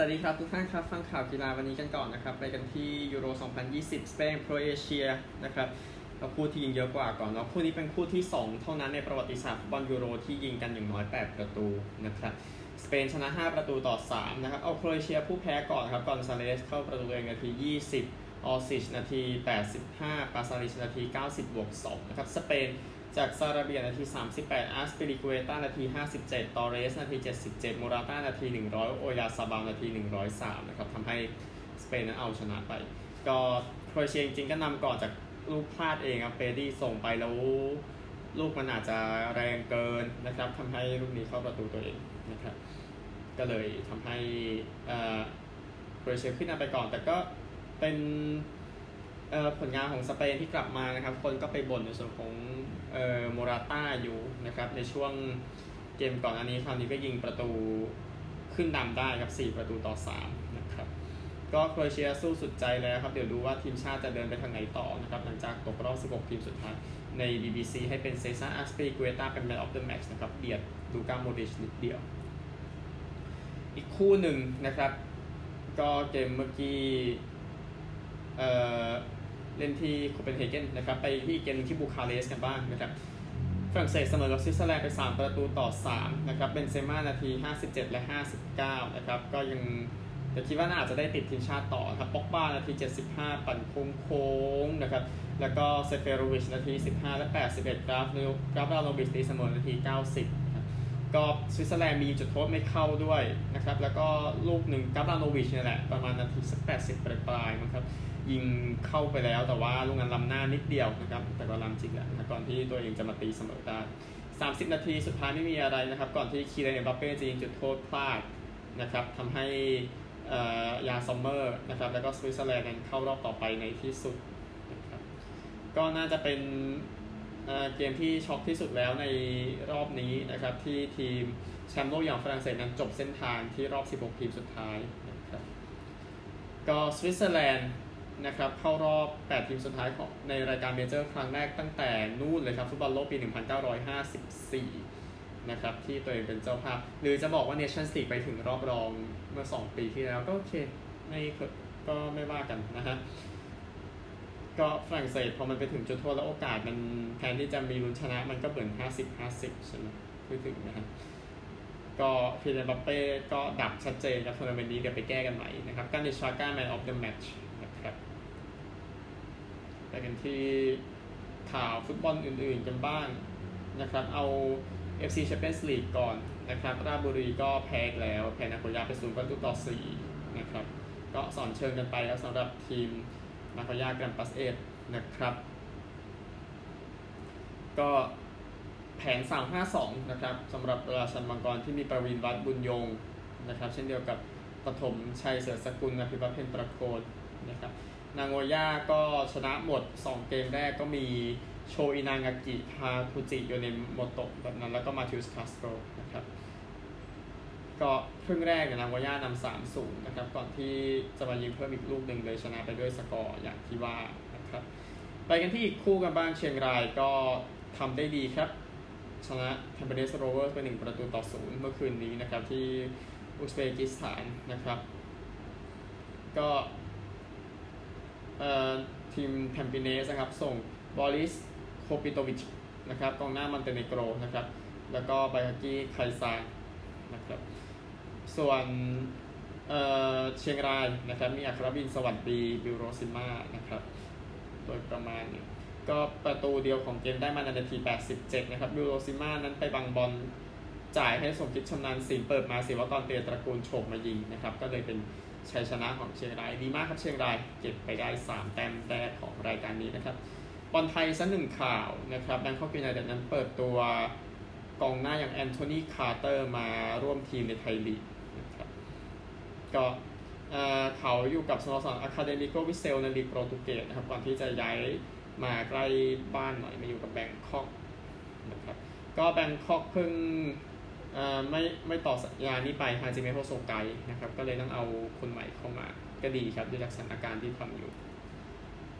วัสดีครับทุกท่านครับ ฟังข่าวกีฬาวันนี้กันก่อนนะครับ ไปกันที่ยูโร 2020 สเปนโครเอเชียนะครับเราคู่ที่ยิงเยอะกว่าก่อนเนาะคู่นี้เป็นคู่ที่ 2 เท่านั้นในประวัติศาสตร์ฟุตบอลยูโรที่ยิงกันอย่างน้อย 8 ประตูนะครับสเปนชนะ 5 ประตูต่อ 3 นะครับ เอาโครเอเชียผู้แพ้ก่อนครับกอนซาเลสเข้าประตูเองนาที 20 ออร์ซิชนาที 85 ปาซาริชนาที 90 บวก 2 นะครับ สเปน จากซาราเบียนาที 38 อัซปิลิกูเอต้านาที 57 ตอเรส นาที 77โมราต้านาที 100 โอยาซาบาลนาที 103 นะครับทำให้สเปนนั้นเอาชนะไป ก็โครเอเชียจริงก็นำก่อนจากลูกพลาดเองครับเปดี้ส่งไปแล้วลูกมันอาจจะแรงเกินนะครับทำให้ลูกนี้เข้าประตูตัวเองนะครับก็เลยทำให้โครเอเชียขึ้นนำไปก่อนแต่ก็เป็น ผลงานของสเปนที่กลับมานะครับ คนก็ไปบ่นในส่วนของโมราต้าอยู่นะครับ ในช่วงเกมก่อนอันนี้คราวนี้ก็ยิงประตูขึ้นนำได้ครับ 4 ประตูต่อ 3 นะครับ ก็โครเอเชียสู้สุดใจแล้วครับ เดี๋ยวดูว่าทีมชาติจะเดินไปทางไหนต่อนะครับ หลังจากตกรอบ 16 ทีมสุดท้ายใน BBC ให้เป็นเซซ่าอาสเปกุเอตาเป็น Man of the Match นะครับเบียดลูกาโมดิชนิดเดียว อีกคู่หนึ่งนะครับ ก็เกมเมื่อกี้เอ่อ เล่นที่โคเปนเฮเกนนะครับไปที่เกมที่บูคาเรสต์กันบ้างนะครับฝรั่งเศสเสมอกับสวิตเซอร์แลนด์ไป 3 ประตูต่อ 3 นะครับ เบนเซม่านาที 57 และ 59 นะครับ ก็ยังแต่คิดว่าน่าจะได้ติดทีมชาติต่อครับป็อกบานาที 75 ปั่นโค้งโค้งนะครับ แล้วก็เซเฟโรวิชนาที 15 และ 81 กราฟนิวกาฟราโนวิชตีเสมอนาที 90ครับก็สวิตเซอร์แลนด์มีจุดโทษไม่เข้าด้วยนะครับ แล้วก็ลูกหนึ่งกาฟราโนวิชนี่แหละ ประมาณนาทีสัก80 ปลายๆนะครับ ยิงเข้าไปแล้วแต่ว่าลูกนั้นล้ำหน้านิดเดียวนะครับ แต่ก็ล้ำจริงแหละก่อนที่ตัวเองจะมาตีเสมอได้ 30 นาทีสุดท้ายไม่มีอะไรนะครับ ก่อนที่คีเลียนเอ็มบัปเป้จะยิงจุดโทษพลาดนะครับทำให้ยานซอมเมอร์นะครับแล้วก็สวิตเซอร์แลนด์นั้นเข้ารอบต่อไปในที่สุดนะครับก็น่าจะเป็นเกมที่ช็อกที่สุดแล้วในรอบนี้นะครับที่ทีมแชมป์โลกอย่างฝรั่งเศสนั้นจบเส้นทางที่รอบ 16 ทีมสุดท้ายนะครับก็สวิตเซอร์แลนด์ นะครับเข้ารอบ 8 ทีมสุดท้ายของในรายการเมเจอร์ครั้งแรกตั้งแต่นู่นเลยครับฟุตบอลโลกปี 1954 นะครับที่ตัวเองเป็นเจ้าภาพ หรือจะบอกว่าเนชั่นส์ลีกไปถึงรอบรองเมื่อ 2 ปีที่แล้วก็โอเคไม่ก็ไม่ว่ากันนะฮะก็ฝรั่งเศสพอมันไปถึงจุดโทษแล้วโอกาสมันแทนที่จะมีลุ้นชนะมันก็เหมือน 50-50 ใช่ไหมพูดถึงนะฮะก็คีเลียนเอ็มบัปเป้ก็ดับชัดเจนครับทัวร์นาเมนต์นี้เดี๋ยวไปแก้กันใหม่นะครับกรานิตชาก้า man of the match ไปกันที่ข่าวฟุตบอลอื่นๆกันบ้างนะครับ เอา AFC Champions League ก่อนนะครับ ราชบุรีก็แพ้แล้ว แพ้นาโกย่าไปศูนย์ประตูต่อ4นะครับ ก็สอนเชิงกันไปแล้วสำหรับทีมนาโกย่าแกรมปัสเอทนะครับ ก็แผน 352 นะครับสำหรับราชันมังกรที่มีประวีณวัชบุญยงค์นะครับ เช่นเดียวกับปฐมชัยเสือสกุลอภิวัฒน์เพนประโคนนะครับ นาโกย่าก็ชนะหมด 2 เกมแรกก็มีโชอินากากิฮาคุจิโยเนโมโตะแบบนั้น แล้วก็มาเตอุสคาสโตรนะครับ ก็ครึ่งแรกนาโกย่านำสามศูนย์นะครับ ก่อนที่จะมายิงเพิ่มอีกลูกหนึ่งเลยชนะไปด้วยสกอร์อย่างที่ว่านะครับ ไปกันที่อีกคู่กันบ้างเชียงรายก็ทำได้ดีครับ ชนะแทมเปอร์เดสโรเวอร์ไปหนึ่งประตูต่อศูนย์เมื่อคืนนี้นะครับที่อุซเบกิสถานนะครับ ก็ ทีมแทมปิเนสนะครับส่งบอริสโคปิโตวิชนะครับกองหน้ามอนเตเนโกรนะครับแล้วก็ไบฮากิไคซานนะครับส่วนเชียงรายนะครับมีอัครวินทร์สวัสดีบิลโรซิมาร์นะครับโดยประมาณนี้ก็ประตูเดียวของเกมได้มาในนาที 87 นะครับบิลโรซิมาร์นั้นไปบังบอลจ่ายให้สมคิดชำนาญศิลป์เปิดมาสิว่ากรเตียตระกูลโฉบมายิงนะครับก็เลยเป็น ชัยชนะของเชียงรายดีมากครับเชียงรายเก็บไปได้ 3 แต้มแรกของรายการนี้นะครับบอลไทยสักหนึ่งข่าวนะครับแบงคอกยูไนเต็ดนั้นเปิดตัวกองหน้าอย่างแอนโทนีคาร์เตอร์มาร่วมทีมในไทยลีกนะครับก็เขาอยู่กับสโมสรอะคาเดมิโกวิเซลในลีกโปรตุเกสนะครับก่อนที่จะย้ายมาใกล้บ้านหน่อยมาอยู่กับแบงคอกนะครับก็แบงคอกเพิ่ง ไม่ไม่ต่อสัญญานี้ไปฮาจิเมะโฮโซไกนะครับ ก็เลยต้องเอาคนใหม่เข้ามาก็ดีครับด้วยจากสถานการณ์ที่ทำอยู่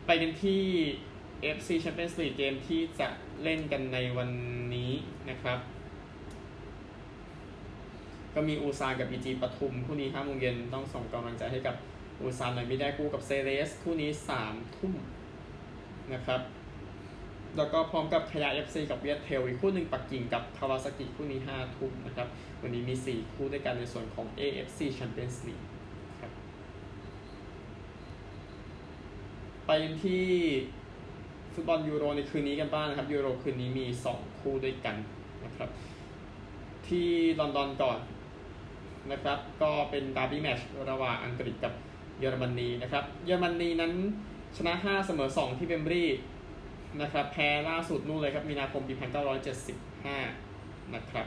ไปกันที่ FC Champions League เกมที่จะเล่นกันในวันนี้นะครับ ก็มีอุลซานกับบีจีปทุมคู่นี้ห้าโมงเย็นต้องส่งกำลังใจให้กับอุลซานหน่อยไม่ได้คู่กับเซเรสคู่นี้สามทุ่มนะครับ แล้วก็พร้อมกับคายาเอฟซีกับเวียตเทลอีกคู่หนึ่งปักกิ่งกับคาวาซากิคู่นี้ห้าทุ่มนะครับ วันนี้มีสี่คู่ด้วยกันในส่วนของ AFC Champions League ครับไปที่ฟุตบอลยูโรในคืนนี้กันบ้างนะครับ ยูโรคืนนี้มี 2 คู่ด้วยกันนะครับ ที่ลอนดอนก่อนนะครับ ก็เป็นดาร์บี้แมตช์ระหว่างอังกฤษกับเยอรมนีนะครับ เยอรมนีนั้นชนะ 5 เสมอ 2 ที่เวมบลีย์ นะครับแพ้ล่าสุดนู่นเลยครับมีนาคมปี1975 นะครับ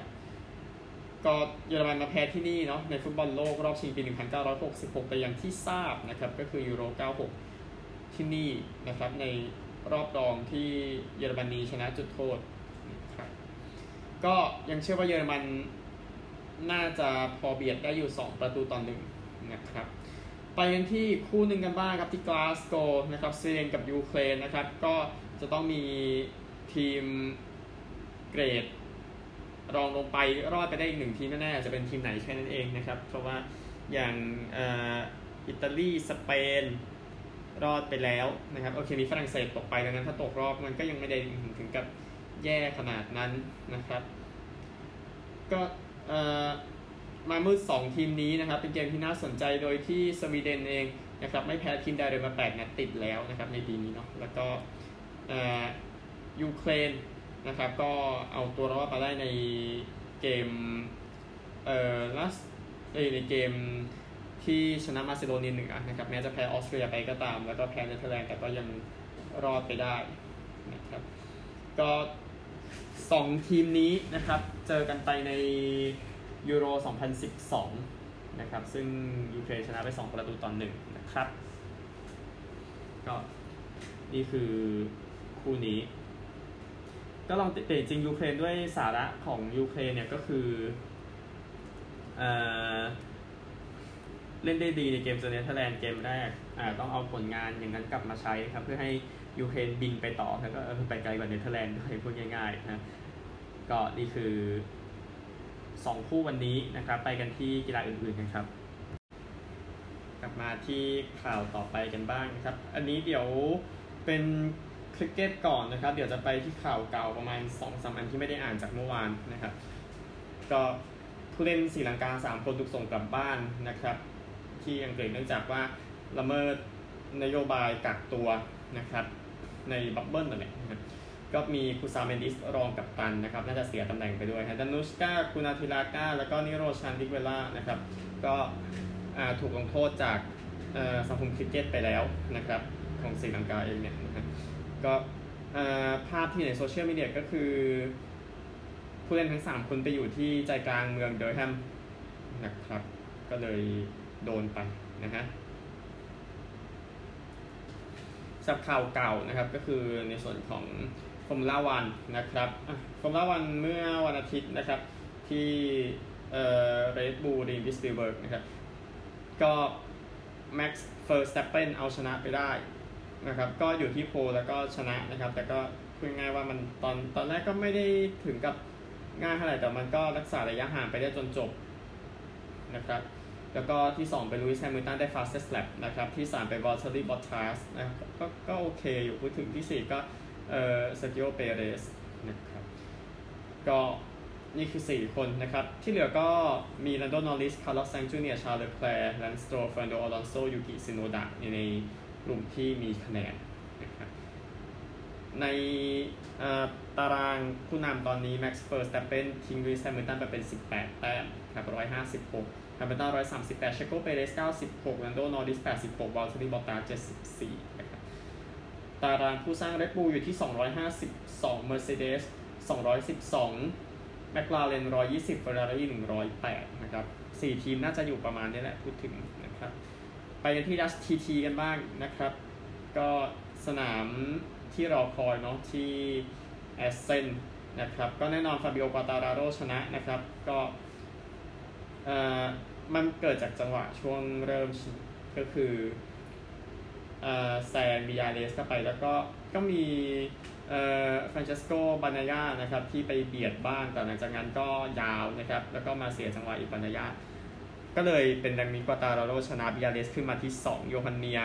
ก็เยอรมันมาแพ้ที่นี่เนาะในฟุตบอลโลกรอบชิงปี 1966แต่อย่างที่ทราบนะครับ ก็คือยูโร 96 ที่นี่นะครับในรอบรองที่เยอรมนีชนะจุดโทษนะครับก็ยังเชื่อว่าเยอรมันน่าจะพอเบียดได้อยู่ 2 ประตูต่อหนึ่งนะครับ ไปกันที่คู่หนึ่งกันบ้างครับที่กลาสโกนะครับสวีเดนกับยูเครนนะครับ ก็จะต้องมีทีมเกรด รองลงไปรอดไปได้อีกหนึ่งทีมแน่ๆจะเป็นทีมไหนแค่นั้นเองนะครับ เพราะว่าอย่างอิตาลีสเปนรอดไปแล้วนะครับโอเคมีฝรั่งเศสตกไปดังนั้นถ้าตกรอบมันก็ยังไม่ได้ถึงกับแย่ขนาดนั้นนะครับ ก็เอ่อ มามืดสองทีมนี้นะครับ เป็นเกมที่น่าสนใจโดยที่สวีเดนเองนะครับไม่แพ้ทีมใดเลยมาแปดนัดติดแล้วนะครับในปีนี้เนาะแล้วก็ยูเครนนะครับก็เอาตัวรอดมาได้ในเกมเอ่อลัสในเกมที่ชนะมาซิโดเนียหนึ่งนะครับแม้จะแพ้ออสเตรียไปก็ตาม แล้วก็แพ้เนเธอร์แลนด์แต่ก็ยังรอดไปได้นะครับก็สองทีมนี้นะครับ เจอกันไปใน 2012 นะครับ ซึ่งยูเครนชนะไป 2 ประตูต่อหนึ่งนะครับ ก็นี่คือคู่นี้ ก็ลองเตะจริงยูเครนด้วยสาระของยูเครนเนี่ยก็คือเออเล่นได้ดีในเกมเจอเนเธอร์แลนด์เกมแรกอ่าต้องเอาผลงานอย่างนั้นกลับมาใช้ครับ เพื่อให้ยูเครนบินไปต่อแล้วก็ไปไกลกว่าเนเธอร์แลนด์ด้วยพูดง่ายๆนะก็นี่คือ สองคู่วันนี้นะครับ ไปกันที่กีฬาอื่นๆกันครับ กลับมาที่ข่าวต่อไปกันบ้างนะครับ อันนี้เดี๋ยวเป็นคริกเก็ตก่อนนะครับ เดี๋ยวจะไปที่ข่าวเก่าประมาณ2อสอันที่ไม่ได้อ่านจากเมื่อวานนะครับ ก็ผู้เล่นสีลังกา3คนถูกส่งกลับบ้านนะครับ ที่อังกฤษเนื่องจากว่าละเมิดนโยบายกักตัวนะครับ ใน bubble ตัวเนี้ย ก็มีคูซาลเมนดิสรองกัปตันนะครับ น่าจะเสียตำแหน่งไปด้วยฮะดานุชกากุนาทิลากาแล้วก็นิโรชันดิกเวล่านะครับ ก็ถูกลงโทษจากสังคมคริกเก็ตไปแล้วนะครับ ของสีลังกาเองเนี่ยนะก็ภาพที่ในโซเชียลมีเดียก็คือ ผู้เล่นทั้ง 3 คนไปอยู่ที่ใจกลางเมืองเดอร์แฮมนะครับ ก็เลยโดนไปนะฮะสับข่าวเก่านะครับก็คือในส่วนของ ฟอร์มูล่าวันนะครับฟอร์มูล่าวันเมื่อวันอาทิตย์นะครับที่เอ่อเรดบูลริงสปีลเบิร์กนะครับก็แม็กซ์เฟอร์สเตปเปนเอาชนะไปได้นะครับก็อยู่ที่ pole แล้วก็ชนะนะครับ แต่ก็พูดง่ายว่ามันตอนตอนแรกก็ไม่ได้ถึงกับง่ายเท่าไหร่แต่มันก็รักษาระยะห่างไปได้จนจบนะครับแล้วก็ที่ 2 เป็นลุยส์แฮมิลตันได้ fastest lap นะครับ ที่ 3 เป็นวอลเทอรี่บอททัสนะครับก็ก็โอเคอยู่พูดถึงที่ 4 ก็ เอ่อเซกิโอเปเรสนะครับก็นี่คือ 4 คนนะครับ ที่เหลือก็มีลันโดนอริส คาร์ลอสแซงจูเนียชาร์ลเคลร์แลนสโตรเฟอร์นันโดอลอนโซ ยูกิซึโนดะในกลุ่มที่มีคะแนนนะครับในตารางผู้นำตอนนี้แม็กซ์เฟอร์สเตปเปนทิ้งลุยส์แฮมิลตันไปเป็น 18 แต้มครับ156แฮมิลตัน138เซกิโอเปเรส96ลันโดนอริส86วอลเทอรี่บอททัส74 ตารางผู้สร้างเรดบูลอยู่ที่ 252 Mercedes 212แมคลาเรน120เฟอร์รารี่108 นะครับ 4 ทีมน่าจะอยู่ประมาณนี้แหละพูดถึงนะครับ ไปกันที่ Dutch TT กันบ้างนะครับ ก็สนามที่รอคอยเนาะที่แอสเซนนะครับ ก็แน่นอนฟาบิโอกวาตาราโรชนะนะครับ ก็มันเกิดจากจังหวะช่วงเริ่มก็คือ แซงบีญาเลสเข้าไปแล้วก็ก็มีเอ่อฟรานเชสโกบานญายานะครับที่ไปเบียดบ้างแต่หลังจากนั้นก็ยาวนะครับแล้วก็มาเสียจังหวะอีกบานญายาก็เลยเป็นดังนี้กวาตาราโรชนะบีญาเลสขึ้นมาที่ 2 โยฮันเมียร์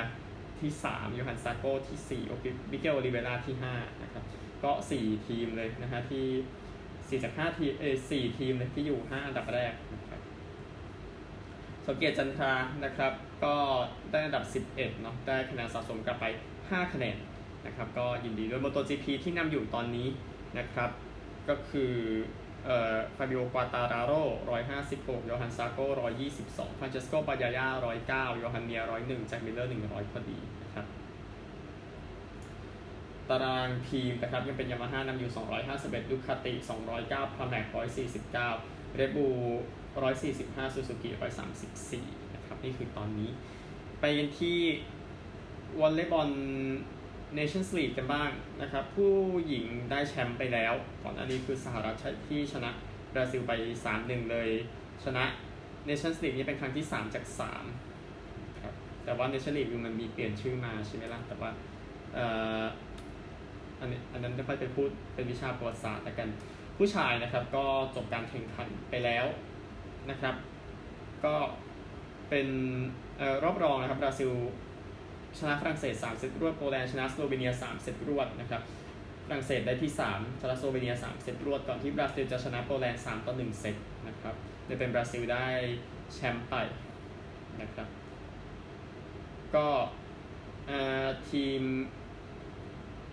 ที่ 3 โยฮันซาโกที่ 4 โอเคมิเกลโอลิเวราที่5นะครับก็ 4 ทีมเลยนะฮะที่ 4 จาก 5 ทีมเออ4ทีมเลยที่อยู่ 5 อันดับแรก สเกียรติจันทรานะครับ ก็ได้อันดับ 11เนาะได้คะแนนสะสมกลับไป 5 คะแนนนะครับ ก็ยินดีด้วย MotoGP ที่นำอยู่ตอนนี้นะครับ ก็คือเอ่อฟาบิโอกวาตาราโร156โยฮันซาโก122ฟรานเชสโกบานญายา109โยฮันเมียร์101แจ็คมิลเลอร์100 พอดีนะครับ ตารางทีมนะครับยังเป็นยามาฮ่านำอยู่ 251 ดูคาติ 209พราแม็ก149 เรดบูล 145ซูซูกิ134 นะครับ นี่คือตอนนี้ ไปกันที่วอลเลย์บอลเนชั่นส์ลีกกันบ้างนะครับ ผู้หญิงได้แชมป์ไปแล้ว ก่อนอันนี้คือสหรัฐที่ชนะบราซิลไป 3-1 เลย ชนะเนชั่นส์ลีกนี้เป็นครั้งที่ 3 จาก3ครับแต่ว่าเนชั่นลีกมันมีเปลี่ยนชื่อมาใช่ไหมล่ะ แต่ว่าเอ่ออันนี้อันนั้นไม่ค่อยเป็นพูดเป็นวิชาประวัติศาสตร์แต่กัน ผู้ชายนะครับก็จบการแข่งขันไปแล้ว นะครับ ก็เป็นออรอบรองนะครับบราซิลชนะฝรั่งเศส3เซตรวดโปแลนด์ชนะสโลเวเนีย3เซตรวดนะครับฝรั่งเศสได้ที่3ชนะสโลเวเนีย3เซตรวดก่อนที่บราซิลจะชนะโปแลนด์3ต่อ1เซตนะครับเลยเป็นบราซิลได้แชมป์ไปนะครับ ก็ทีม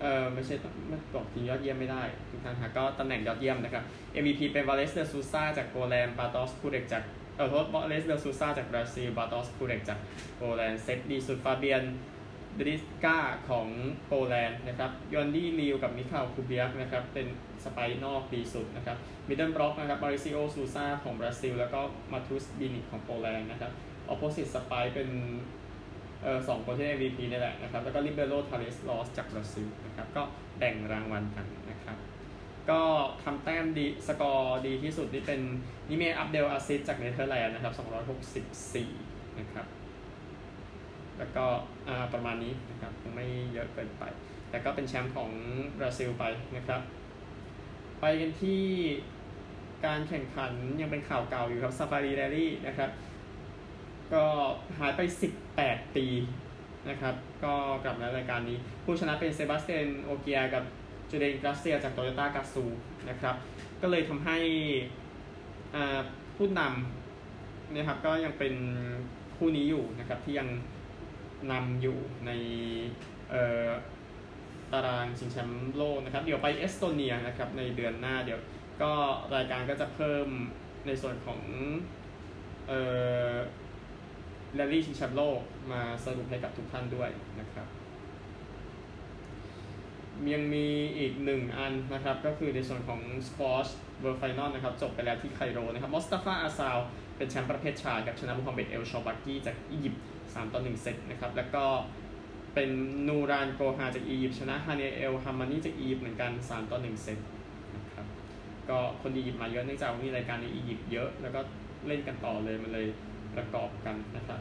เออไม่ใช่ไม่บอกทีมยอดเยี่ยมไม่ได้ทุกท่านฮะก็ตำแหน่งยอดเยี่ยมนะครับ MVP เป็นวาเลสเดซูซาจากโปแลนด์บาตอสคูเรกจากเออโทษวาเลสเดซูซาจากบราซิลบาตอสคูเรกจากโปแลนด์เซตดีสุดฟาเบียนเดรซกาของโปแลนด์นะครับยอนดี้เลอัลกับมิคาลคูเบียกนะครับเป็นspike นอกดีสุดนะครับ middle block นะครับมาริซิโอซูซาของบราซิล แล้วก็มาทุสบิเนียกของโปแลนด์นะครับ opposite spike เป็น ออสองคนที่ได้ MVP นี่แหละนะครับ แล้วก็ libero ทาเลสฮอสจากบราซิลนะครับ ก็แบ่งรางวัลกันนะครับ ก็ทำแต้มดีสกอร์ดีที่สุดนี่เป็นนิเมียร์อับเดลอาซิสจากเนเธอร์แลนด์นะครับ264 นะครับ แล้วก็ประมาณนี้นะครับคงไม่เยอะเกินไป แต่ก็เป็นแชมป์ของบราซิลไปนะครับ ไปกันที่การแข่งขันยังเป็นข่าวเก่าอยู่ครับซาฟารีแรลี่นะครับ ก็หายไป 18 ปีนะครับ ก็กลับในรายการนี้ ผู้ชนะเป็นเซบาสเตียนโอเชียร์กับจูเลียนอินกราเซียจากโตโยต้ากาซูนะครับ ก็เลยทำให้ผู้นำนะครับก็ยังเป็นคู่นี้อยู่นะครับที่ยังนำอยู่ในตารางชิงแชมป์โลกนะครับ เดี๋ยวไปเอสโตเนียนะครับในเดือนหน้าเดี๋ยวก็รายการก็จะเพิ่มในส่วนของเอ่อ แรลลี่ชิงแชมป์โลกมาสรุปให้กับทุกท่านด้วยนะครับยังมีอีกหนึ่งอันนะครับก็คือในส่วนของ Squash World Final นะครับจบไปแล้วที่ไคโรนะครับมอสตาฟาอาซาวเป็นแชมป์ประเภทชายกับชนะโมฮาเหม็ดเอลชอร์บากีจากอียิปต์3ต่อ1เซตนะครับแล้วก็เป็นนูรานโกฮาร์จากอียิปต์ชนะฮาเนียเอลฮัมมามีจากอียิปต์เหมือนกัน3ต่อ1เซตนะครับก็คนอียิปต์มาเยอะเนื่องจากมีรายการในอียิปต์เยอะ แล้วก็เล่นกันต่อเลยมันเลย ประกอบกันนะครับ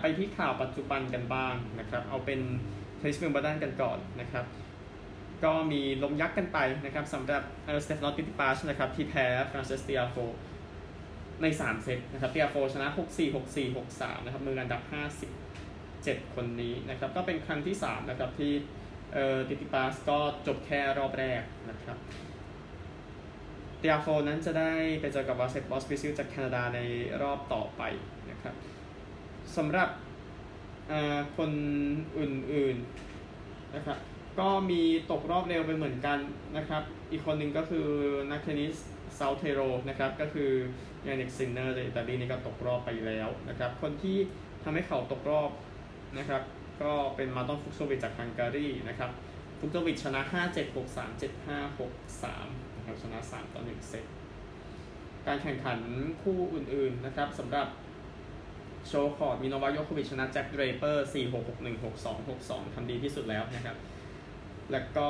ไปที่ข่าวปัจจุบันกันบ้างนะครับ เอาเป็นเทนนิสวิมเบิลดันกันก่อนนะครับ ก็มีล้มยักษ์กันไปนะครับสำหรับสเตฟานอสซิตซิปาสนะครับที่แพ้ฟรานซิสเตียโฟใน 3 เซตนะครับเตียโฟชนะ 6-4 6-4 6-3นะครับมืออันดับ 57 คนนี้นะครับ ก็เป็นครั้งที่ 3 นะครับที่เอ่อซิตซิปาสก็จบแค่รอบแรกนะครับเตียโฟนั้นจะได้ไปเจอกับวาเซ็กพอสพิซิลจากแคนาดาในรอบต่อไป นะครับสำหรับคนอื่นๆนะครับก็มีตกรอบเร็วไปเหมือนกันนะครับ อีกคนหนึ่งก็คือนักเทนนิสซาเทโรนะครับก็คือยานิกซินเนอร์จากอิตาลีนี่ก็ตกรอบไปแล้วนะครับคนที่ทำให้เขาตกรอบนะครับก็เป็นมาร์ตอนฟุกโซวิชจากฮังการีนะครับฟุกโซวิชชนะ 5 7 6 3 7 5 6 3นะครับชนะ 3 ต่อ 1 เซตการแข่งขันคู่อื่นๆนะครับสำหรับ show court มีโนวัคยอโควิชชนะแจ็คเดรเปอร์4 6 6 1 6 2 6 2ทำดีที่สุดแล้วนะครับ แล้วก็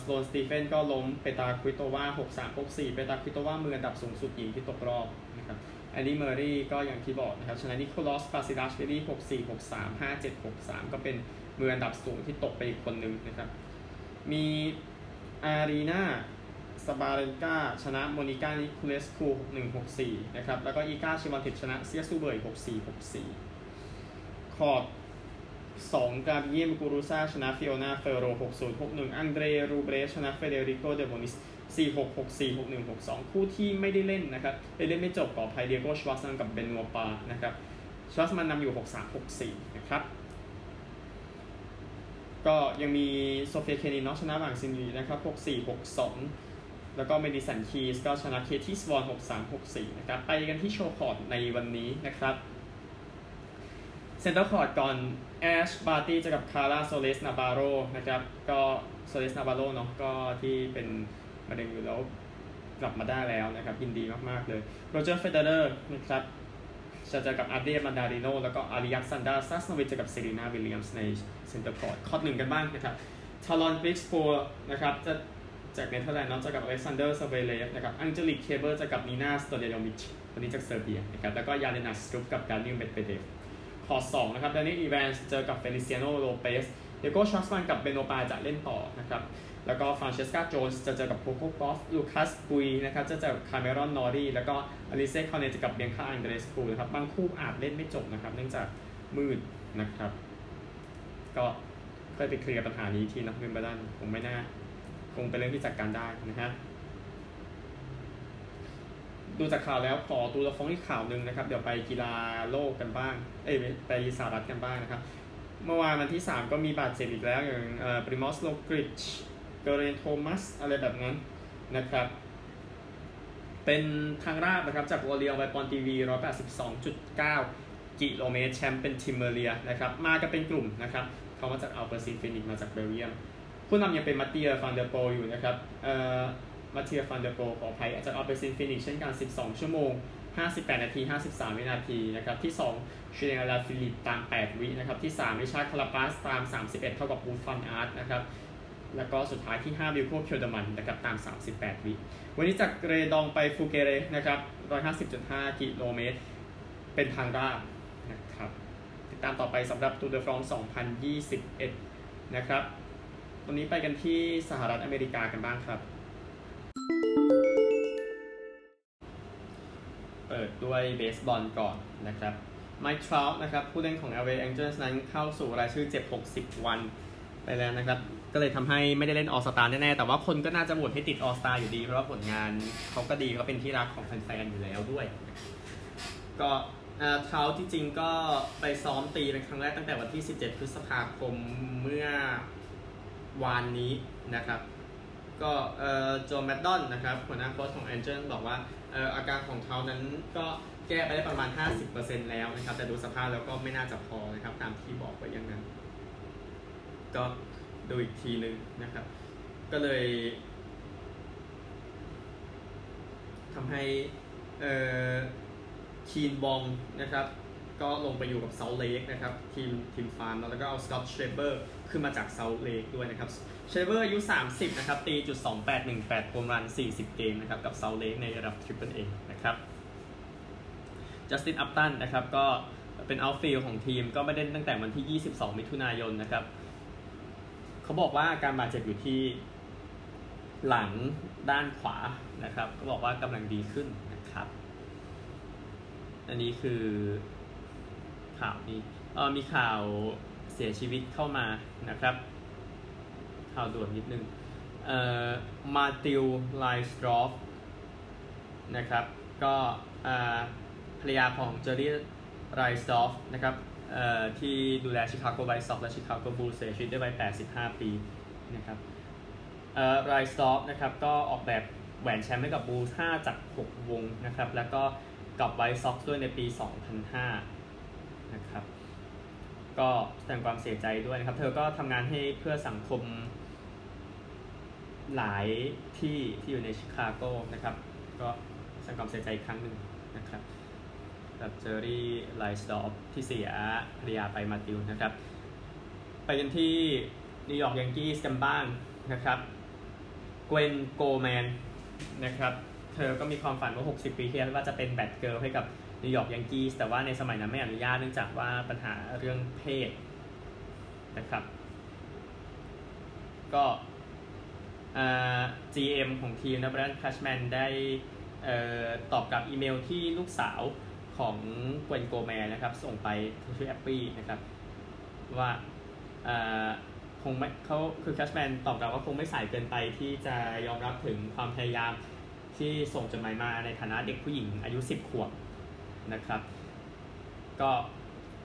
สโลนสตีเฟนก็ล้มเปตาควิโตวา6 3 6 4 เปตาควิโตวามืออันดับสูงสุดหญิงที่ตกรอบนะครับแอนดี้เมอร์เรย์ก็อย่างที่บอกนะครับ ชนะนิโคลอสบาซิลัชวิลี6 4 6 3 5 7 6 3 ก็เป็นมืออันดับสูงที่ตกไปอีกคนนึงนะครับ มีอารีนา ซาบาเลนกาชนะโมนิกานิคูเลสคู6164นะครับ แล้วก็อีกาชิวันติชนะเซียซูเบย์อีก6464คอร์ด2กาเบียมกูรูซาชนะฟิโอนาเฟโร6061อันเดรรูเบรชนะเฟเดริโกเดโบนิส4664 6162คู่ที่ไม่ได้เล่นนะครับได้เล่นไม่จบก่อภัยเดียโกชวัสมันกับเบนโมปานะครับชวัสมันนำอยู่6364นะครับก็ยังมีโซเฟียเคนินอชนะบางซินวีนะครับ 6462 แล้วก็เมดิสันคีสก็ชนะเคที่สวอน6364 นะครับ ไปกันที่ show court ในวันนี้นะครับ center court ก่อนแอชบาร์ตี้จะกับคาร์ลาซัวเรซนาวาร์โรนะครับก็ซัวเรซนาวาร์โรเนาะก็ที่เป็นมะเร็งอยู่แล้วกลับมาได้แล้วนะครับยินดีมากๆเลยโรเจอร์เฟเดอเรอร์นะครับจะเจอกับอาเดรียนมานนาริโนแล้วก็อเล็กซานดราซาสโนวิชจะกับเซรีนาวิลเลียมส์ใน center court court หนึ่งกันบ้างนะครับทาลอนครีกสปอร์นะครับจะ จากเนเธอร์แลนด์เนาะจะกับอเล็กซานเดอร์ซเวเรฟนะครับอังเจลิกแคร์เบอร์จะกับนีนาสโตยาโนวิชคนนี้จากเซอร์เบียนะครับแล้วก็ยานเลนนาร์ดสตรุฟฟ์กับดานีลเมดเวเดฟคอร์สองนะครับแดนอีแวนส์เจอกับเฟลิเซียโนโลเปสดิเอโกชวาร์ตซ์มันกับเบอนัวต์แปร์จะเล่นต่อนะครับแล้วก็ฟรานเชสกาโจนส์จะเจอกับโคโคกอฟลูคัสปุยย์นะครับจะเจอกับคาเมรอนนอรีแล้วก็อลิเซ่คอร์เนต์จะกับเบียงคาอังเดรสคูนะครับบางคู่อาจเล่นไม่จบนะครับเนื่องจากมืดนะครับ ก็เคยไปเคลียร์ปัญหานี้ทีนะเมมเบอร์ดันคงไม่น่า คงเป็นเรื่องที่จัดการได้นะฮะดูจากข่าวแล้วขอตูละฟองอีกข่าวหนึ่งนะครับ เดี๋ยวไปกีฬาโลกกันบ้าง เอ้ยไปสหรัฐกันบ้างนะครับ เมื่อวานวันที่ 3 ก็มีบาดเจ็บอีกแล้วอย่างปริมอสโลกริชเกเรนโทมัสอะไรแบบนั้นนะครับ เป็นทางราบนะครับ จากลอริยองต์ไปปองติวี 182.9 กิโลเมตรแชมป์เป็นทิมเมอร์ลิเยร์นะครับ มากันเป็นกลุ่มนะครับ เขามาจากอัลเปซินเฟนิกซ์มาจากเบลเยียม ผู้นำยังเป็นมาติเยอฟันเดอร์โพลอยู่นะครับเอ่อมาติเยอฟันเดอร์โพลขออภัยจากอัลเปซินเฟนิกซ์เช่นกัน 12 ชั่วโมง 58 นาที 53 วินาทีนะครับที่2ชูเลียนอลาฟิลิปตาม 8 วินะครับที่3ริชาร์ดคาราปาสตาม 31 เท่ากับเวาต์ฟันอาร์ตนะครับแล้วก็สุดท้ายที่5วิลโกเคลเดอร์มันนะครับตาม 38 วิวันนี้จากเรดองไปฟูเกเรนะครับ 150.5 กิโลเมตร เป็นทางราบนะครับติดตามต่อไปสำหรับตูเดอฟรอง 2021 นะครับ วันนี้ไปกันที่สหรัฐอเมริกากันบ้างครับ เปิดด้วยเบสบอลก่อนนะครับไมค์ทราวนะครับผู้เล่นของ LA Angels นั้นเข้าสู่รายชื่อเจ็บ 60 วันไปแล้วนะครับ ก็เลยทำให้ไม่ได้เล่นออสตาแน่ๆ แต่ว่าคนก็น่าจะโหวตให้ติดออสตาอยู่ดี เพราะว่าผลงานเขาก็ดีเขาเป็นที่รักของแฟนๆอยู่แล้วด้วย ก็เท้าที่จริงก็ไปซ้อมตีเป็นครั้งแรกตั้งแต่วันที่ 17 พฤษภาคมเมื่อ วานนี้นะครับ ก็โจแมดดอนนะครับหัวหน้าโค้ชของแองเจิลบอกว่าอาการของเขานั้นก็แก้ไปได้ประมาณ 50%แล้วนะครับ แต่ดูสภาพแล้วก็ไม่น่าจะพอนะครับตามที่บอกไว้อย่างนั้น ก็ดูอีกทีนึงนะครับ ก็เลยทำให้คีนหว่องนะครับ ก็ลงไปอยู่กับซอลต์เลกนะครับ ทีมทีมฟาร์มแล้วก็เอาสกอตเชเบอร์ ขึ้นมาจากซอลต์เลกด้วยนะครับเชเบอร์อายุ 30 นะครับ ตีจุด2818 home run 40 เกมนะครับ กับซอลต์เลกในระดับ triple A นะครับจัสตินอัปตันนะครับก็เป็น outfield ของทีมก็ไม่ได้ตั้งแต่วันที่ 22 มิถุนายนนะครับเขาบอกว่าการบาดเจ็บอยู่ที่หลังด้านขวานะครับ ก็บอกว่ากำลังดีขึ้นนะครับ อันนี้คือข่าวนี้เออมีข่าว เสียชีวิตเข้ามานะครับข่าวด่วนนิดนึงเอ่อมาร์ทิลไรน์สดอร์ฟนะครับก็ภรรยาของเจอร์รี่ไรน์สดอร์ฟนะครับที่ดูแลชิคาโกไวต์ซ็อกซ์และชิคาโกบูลส์เสียชีวิตได้วัย85 ปีนะครับไรน์สดอร์ฟนะครับก็ออกแบบแหวนแชมป์ให้กับบูลส์5จาก 6 วงนะครับแล้วก็กับไวต์ซ็อกซ์ด้วยในปี 2005นะครับ ก็แสดงความเสียใจด้วยนะครับ เธอก็ทำงานให้เพื่อสังคมหลายที่ที่อยู่ในชิคาโกนะครับ ก็แสดงความเสียใจอีกครั้งหนึ่งนะครับกับเจอร์รี่ไรน์สดอร์ฟที่เสียภรรยาไปมาร์ทิลนะครับ ไปกันที่นิวยอร์กยังกี้สกันบ้างนะครับเกวนโกลด์แมนนะครับ เธอก็มีความฝันว่า 60 ปีที่แล้วว่าจะเป็น bat girl ให้กับ นิวยอร์กยังกี้แต่ว่าในสมัยนั้นไม่อนุญาตเนื่องจากว่าปัญหาเรื่องเพศนะครับ ก็ GM ของทีมนะไบรอัน แคชแมนได้ตอบกลับอีเมลที่ลูกสาวของกวนโกแมนนะครับ ส่งไปชื่อแอบบี้นะครับ ว่าคงไม่เขาคือแคชแมนตอบกลับว่าคงไม่สายเกินไปที่จะยอมรับถึงความพยายามที่ส่งจดหมายมาในฐานะเด็กผู้หญิงอายุ 10 ขวบ นะครับ ก็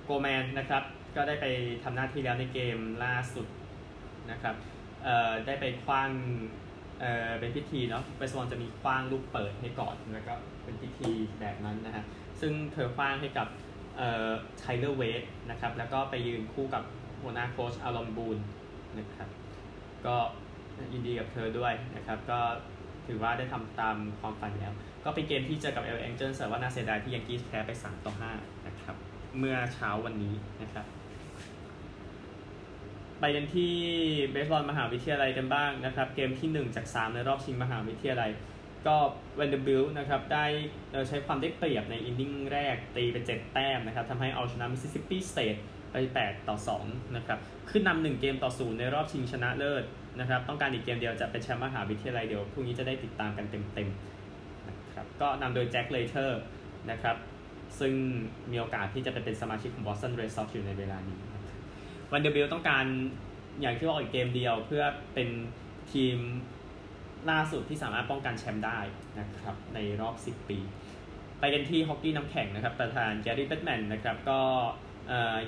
โกลด์แมนนะครับก็ได้ไปทำหน้าที่แล้วในเกมล่าสุดนะครับได้ไปขว้างเป็นพิธีเนาะเบสบอลจะมีขว้างลูกเปิดให้ก่อนแล้วก็เป็นพิธีแบบนั้นนะฮะซึ่งเธอขว้างให้กับไทเลอร์เวดนะครับแล้วก็ไปยืนคู่กับหัวหน้าโค้ชแอรอนบูนนะครับก็ยินดีกับเธอด้วยนะครับ ก็ถือว่าได้ทำตามความฝันแล้ว ก็เป็นเกมที่เจอกับ LA Angels แต่ว่าน่าเสียดายที่แยงกี้แพ้ไป 3 ต่อ 5 นะครับ เมื่อเช้าวันนี้นะครับ ไปกันที่เบสบอลมหาวิทยาลัยกันบ้างนะครับ เกมที่ 1 จาก 3 ในรอบชิงมหาวิทยาลัย ก็แวนเดอร์บิลต์นะครับ ได้ใช้ความได้เปรียบใน inning แรกตีไป 7 แต้มนะครับทำให้เอาชนะมิสซิสซิปปีสเตทไป 8 ต่อ 2 นะครับขึ้นนำหนึ่งเกมต่อศูนย์ในรอบชิงชนะเลิศนะครับ ต้องการอีกเกมเดียวจะเป็นแชมป์มหาวิทยาลัยเดี๋ยวพรุ่งนี้จะได้ติดตามกันเต็มๆ นะครับก็นำโดยแจ็ค ไลเตอร์นะครับซึ่งมีโอกาสที่จะไปเป็นสมาชิกของบอสตันเรดซ็อกอยู่ในเวลานี้แวนเดอร์บิลต์ต้องการอย่างที่บอกอีกเกมเดียวเพื่อเป็นทีมล่าสุดที่สามารถป้องกันแชมป์ได้นะครับในรอบ 10 ปี ไปกันที่ฮอกกี้น้ำแข็งนะครับประธานแกรี่เบ็ตต์แมนนะครับก็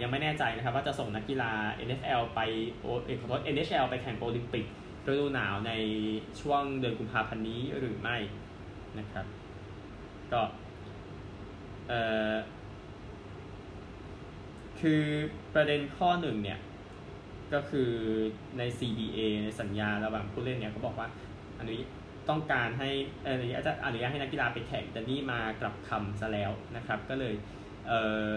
ยังไม่แน่ใจนะครับว่าจะส่งนักกีฬา NFL ไปโอขอโทษ NHL ไปแข่งโอลิมปิกฤดูหนาวในช่วงเดือนกุมภาพันธ์นี้หรือไม่นะครับ ก็เออคือประเด็นข้อหนึ่งเนี่ย ก็คือใน CBA ในสัญญาระหว่างผู้เล่นเนี่ยเขาบอกว่าอันนี้ต้องการให้เออจะอนุญาตให้นักกีฬาไปแข่งแต่นี่มากลับคำซะแล้วนะครับ ก็เลยเออ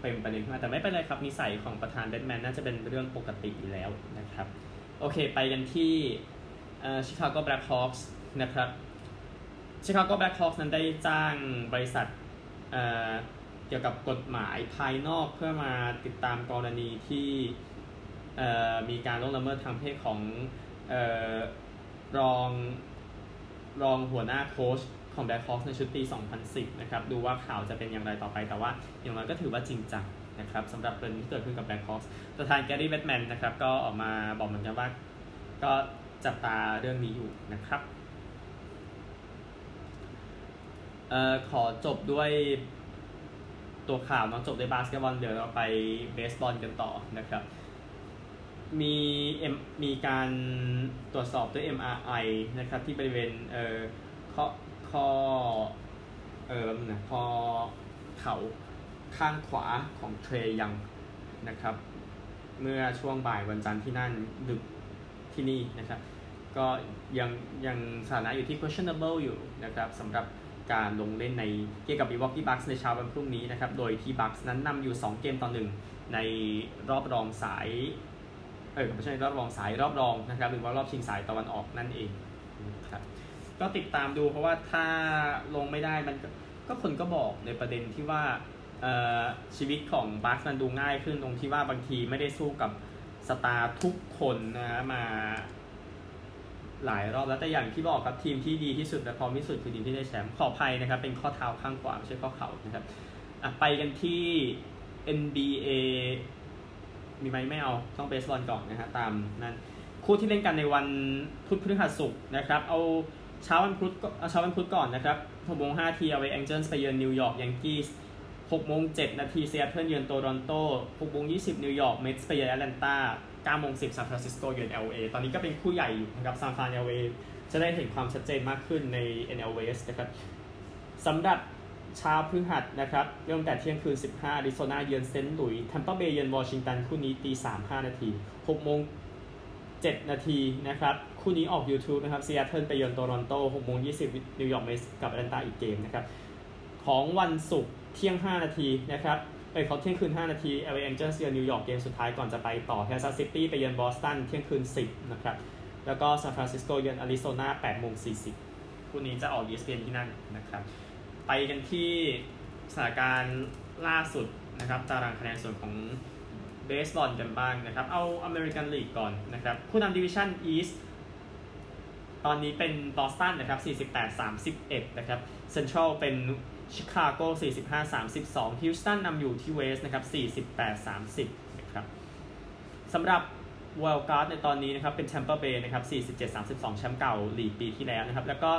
เป็นประเด็นขึ้นมาแต่ไม่เป็นไรครับนิสัยของประธานเบ็ตต์แมนน่าจะเป็นเรื่องปกติอยู่แล้วนะครับ โอเคไปกันที่ชิคาโกแบล็คฮอคส์นะครับ ชิคาโกแบล็คฮอคส์นั้นได้จ้างบริษัทเกี่ยวกับกฎหมายภายนอกเพื่อมาติดตามกรณีที่มีการล่วงละเมิดทางเพศของออรองรองหัวหน้าโค้ชของแบล็คฮอคในชุดปี 2010 นะครับ ดูว่าข่าวจะเป็นอย่างไรต่อไป แต่ว่าอย่างน้อยก็ถือว่าจริงจังนะครับสำหรับเรื่องที่เกิดขึ้นกับแบล็คฮอคประธานแกรี่เบ็ตต์แมนนะครับ ก็ออกมาบอกเหมือนกันว่า ก็จับตาเรื่องนี้อยู่นะครับ เอ่อขอจบด้วยตัวข่าวน้องจบด้วยบาสเกตบอลเดี๋ยวเราไปเบสบอลกันต่อนะครับ มีเอ็มมีการตรวจสอบด้วย MRI นะครับที่บริเวณเอ่อข้อข้อเอ่อนะข้อเข่าข้างขวาของเทรยังนะครับ เมื่อช่วงบ่ายวันจันทร์ที่นั่นดึกที่นี่นะครับ ก็ยังยังสถานะอยู่ที่ questionable อยู่นะครับสำหรับ การลงเล่นในเกมกับ Milwaukee Bucks ในเช้าวันพรุ่งนี้นะครับ โดยที่ Bucks นั้นนำอยู่ 2 เกมต่อหนึ่งในรอบรองสายเออไม่ใช่รอบรองสายรอบรองนะครับหรือว่ารอบชิงสายตะวันออกนั่นเองครับก็ติดตามดูเพราะว่าถ้าลงไม่ได้มันก็คนก็บอกในประเด็นที่ว่าชีวิตของบัคมันดูง่ายขึ้นตรงที่ว่าบางทีไม่ได้สู้กับสตาร์ทุกคนนะมา หลายรอบแล้วแต่อย่างที่บอกครับทีมที่ดีที่สุดและพร้อมที่สุดคือทีมที่ได้แชมป์ขออภัยนะครับ เป็นข้อเท้าข้างขวาไม่ใช่ข้อเข่านะครับไปกันที่ NBA มีไหมไม่เอา ต้องเบสบอลก่อนนะฮะตามนั้นคู่ที่เล่นกันในวันพุธพฤหัสศุกร์นะครับเอาเช้าวันพุธเอาเช้าวันพุธก่อนนะครับ6โมง5นาที LA Angels ไปเยือนนิวยอร์กแยงกี้ส์6โมง7นาทีซีแอตเทิลเยือนโตรอนโต6โมง20นิวยอร์กเม็ตส์ไปเยือนแอตแลนตา 9โมง10ซานฟรานซิสโกเยือน LA ตอนนี้ก็เป็นคู่ใหญ่อยู่นะครับซานฟราน LA จะได้เห็นความชัดเจนมากขึ้นใน NL West นะครับสำหรับเช้าพฤหัสนะครับเริ่มแต่เที่ยงคืน 15อาริโซนาเยือนเซนต์หลุยส์แทมเปอร์เบย์เยือนวอชิงตันคู่นี้ตี3 5 นาที6โมง7 นาทีนะครับ คู่นี้ออก YouTube นะครับซีแอตเทิลไปเยือนโตรอนโต6โมง20นิวยอร์กเม็ตส์กับแอตแลนตาอีกเกมนะครับ ของวันศุกร์เที่ยง 5 นาทีนะครับ อ้ยเขาเที่ยงคืน 5 นาที LA Angels เยือนนิวยอร์กเกมสุดท้ายก่อนจะไปต่อแคนซัสซิตี้ไปเยือนบอสตันเที่ยงคืน 10 นะครับ แล้วก็ซานฟรานซิสโกเยือนอาริโซนา8โมง40คู่นี้จะออก ESPN ที่นั่นนะครับ ไปกันที่สถานการณ์ล่าสุดนะครับตารางคะแนนส่วนของเบสบอลกันบ้างนะครับ เอาอเมริกันลีกก่อนนะครับผู้นำดิวิชั่น East ตอนนี้เป็นบอสตันนะครับ48 31 นะครับเซ็นทรัลเป็น ชิคาโก 45 32 ฮิวสตันนำอยู่ที่ West นะครับ 48 30 นะครับสำหรับ wild card ในตอนนี้นะครับ เป็นแชมเปอร์เบย์นะครับ 47 32 แชมป์เก่าลีกปีที่แล้วนะครับ แล้วก็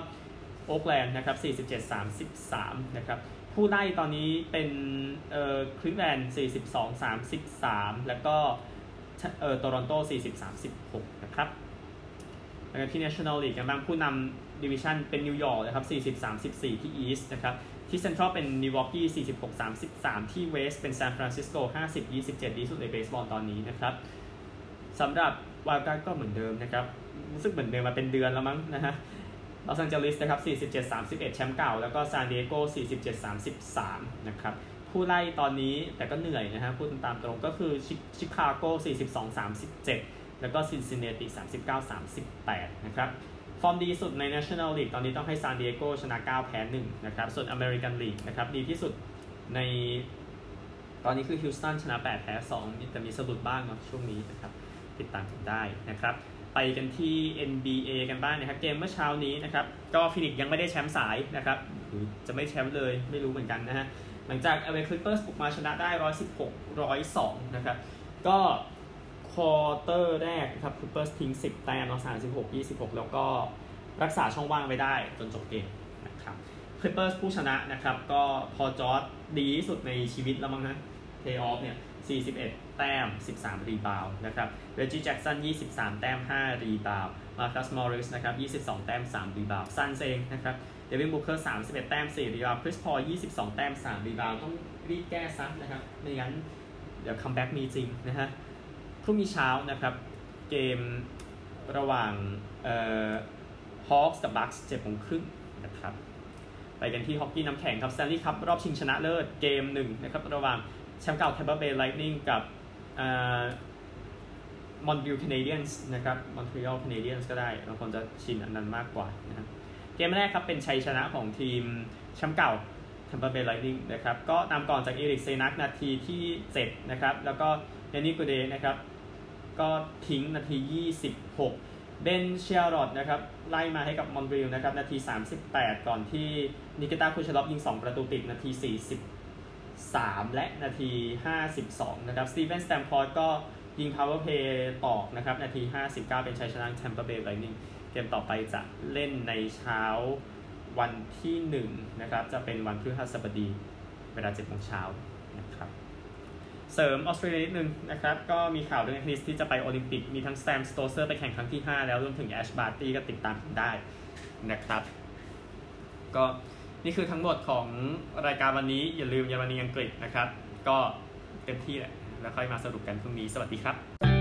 โอ๊กแลนด์นะครับ 47 33 นะครับ ผู้ไล่ตอนนี้เป็นเอ่อคลิฟแลนด์42 33 แล้วก็เอ่อโตรอนโต 40 36 นะครับแล้วก็ที่ National League กันบ้างผู้นำดิวิชันเป็นนิวยอร์กนะครับ 40 34 ที่ East นะครับ ที่เซ็นทรัลเป็นมิลวอกี46 33 ที่ West เป็นซานฟรานซิสโก50 27 ดีสุดในเบสบอลตอนนี้นะครับสำหรับ wild card ก็เหมือนเดิมนะครับรู้สึกเหมือนเดิมมาเป็นเดือนแล้วมั้งนะฮะลอสแองเจลิสนะครับ47 31 แชมป์เก่า แล้วก็ซานดิเอโก47 33 นะครับ ผู้ไล่ตอนนี้แต่ก็เหนื่อยนะฮะพูดตามตรงก็คือชิคาโก42 37 แล้วก็ซินซินนาติ39 38 นะครับ ฟอร์มดีสุดใน National League ตอนนี้ต้องให้ซานดิเอโกชนะ 9 แพ้ 1 นะครับ ส่วน American League นะครับ ดีที่สุดในตอนนี้คือฮิวสตันชนะ 8 แพ้ 2 แต่มีสะดุดบ้างเนาะช่วงนี้นะครับ ติดตามกันได้นะครับ ไปกันที่ NBA กันบ้างนะครับ เกมเมื่อเช้านี้นะครับ ก็ฟีนิกซ์ยังไม่ได้แชมป์สายนะครับหรือจะไม่แชมป์เลยไม่รู้เหมือนกันนะฮะ หลังจาก LA Clippers บุกมาชนะได้ 116 102 นะครับ ก็ quarter แรกครับ Clippers ทิ้ง10 แต้มเนาะ36 26 แล้วก็รักษาช่องว่างไว้ได้จนจบเกมนะครับ Clippers ผู้ชนะนะครับ ก็พอล จอร์จดีที่สุดในชีวิตแล้วมั้งนะเทออฟเนี่ย 41 แต้ม 13 rebound นะครับเรจจี้ แจ็กสัน 23 แต้ม 5 rebound มาร์คัสมอร์ริสนะครับ 22 แต้ม 3 รีบาวซันเองนะครับเดวินบุคเกอร์31 แต้ม 4 rebound คริสพอล22 แต้ม 3 rebound ต้องรีบแก้ซันะครับไม่งั้นเดี๋ยว comeback มีจริงนะฮะ รุ่งนี้เช้านะครับ เกมระหว่างเอ่อ Hawks กับ Bucks เจ็ดโมงครึ่งนะครับ ไปกันที่ฮอกกี้น้ำแข็งครับ s ซ a ลี่ครับรอบชิงชนะเลิศเกมหนึ่งนะครับ ระหว่างแชมป์เก่า Tampa Bay Lightning กับ Montreal Canadiens นะครับ Montreal Canadiens ก็ได้บางคนจะชินอันนั้นมากกว่านะครับเกมแรกครับเป็นชัยชนะของทีมแชมป์เก่า Tampa Bay Lightning นะครับ ก็นำก่อนจาก Erik Cernak นาทีที่ 7 นะครับ แล้วก็ Yanni Gourde นะครับ ก็ทิ้งนาที 26 Ben Chiarot นะครับไล่มาให้กับ Montreal นะครับนาที 38 ก่อนที่ Nikita Kucherov ยิง 2 ประตูติดนาที 43 และนาที 52 นะครับ Steven Stamkos ก็ยิง power play ตอกนะครับนาที 59 เป็นชัยชนะ Tampa Bay Lightning เกมต่อไปจะเล่นในเช้าวันที่ 1 นะครับ จะเป็นวันพฤหัสบดีเวลา7โมงเช้า เสริมออสเตรเลียนิดนึงนะครับ ก็มีข่าวเรื่องเทนนิสที่จะไปโอลิมปิก มีทั้ง Sam Stosur ไปแข่งครั้งที่ 5 แล้วรวมถึง Ash Barty ก็ติดตามกันได้นะครับ ก็นี่คือทั้งหมดของรายการวันนี้ อย่าลืมเยอรมนีอังกฤษนะครับ ก็เต็มที่แหละแล้วค่อยมาสรุปกันพรุ่งนี้ สวัสดีครับ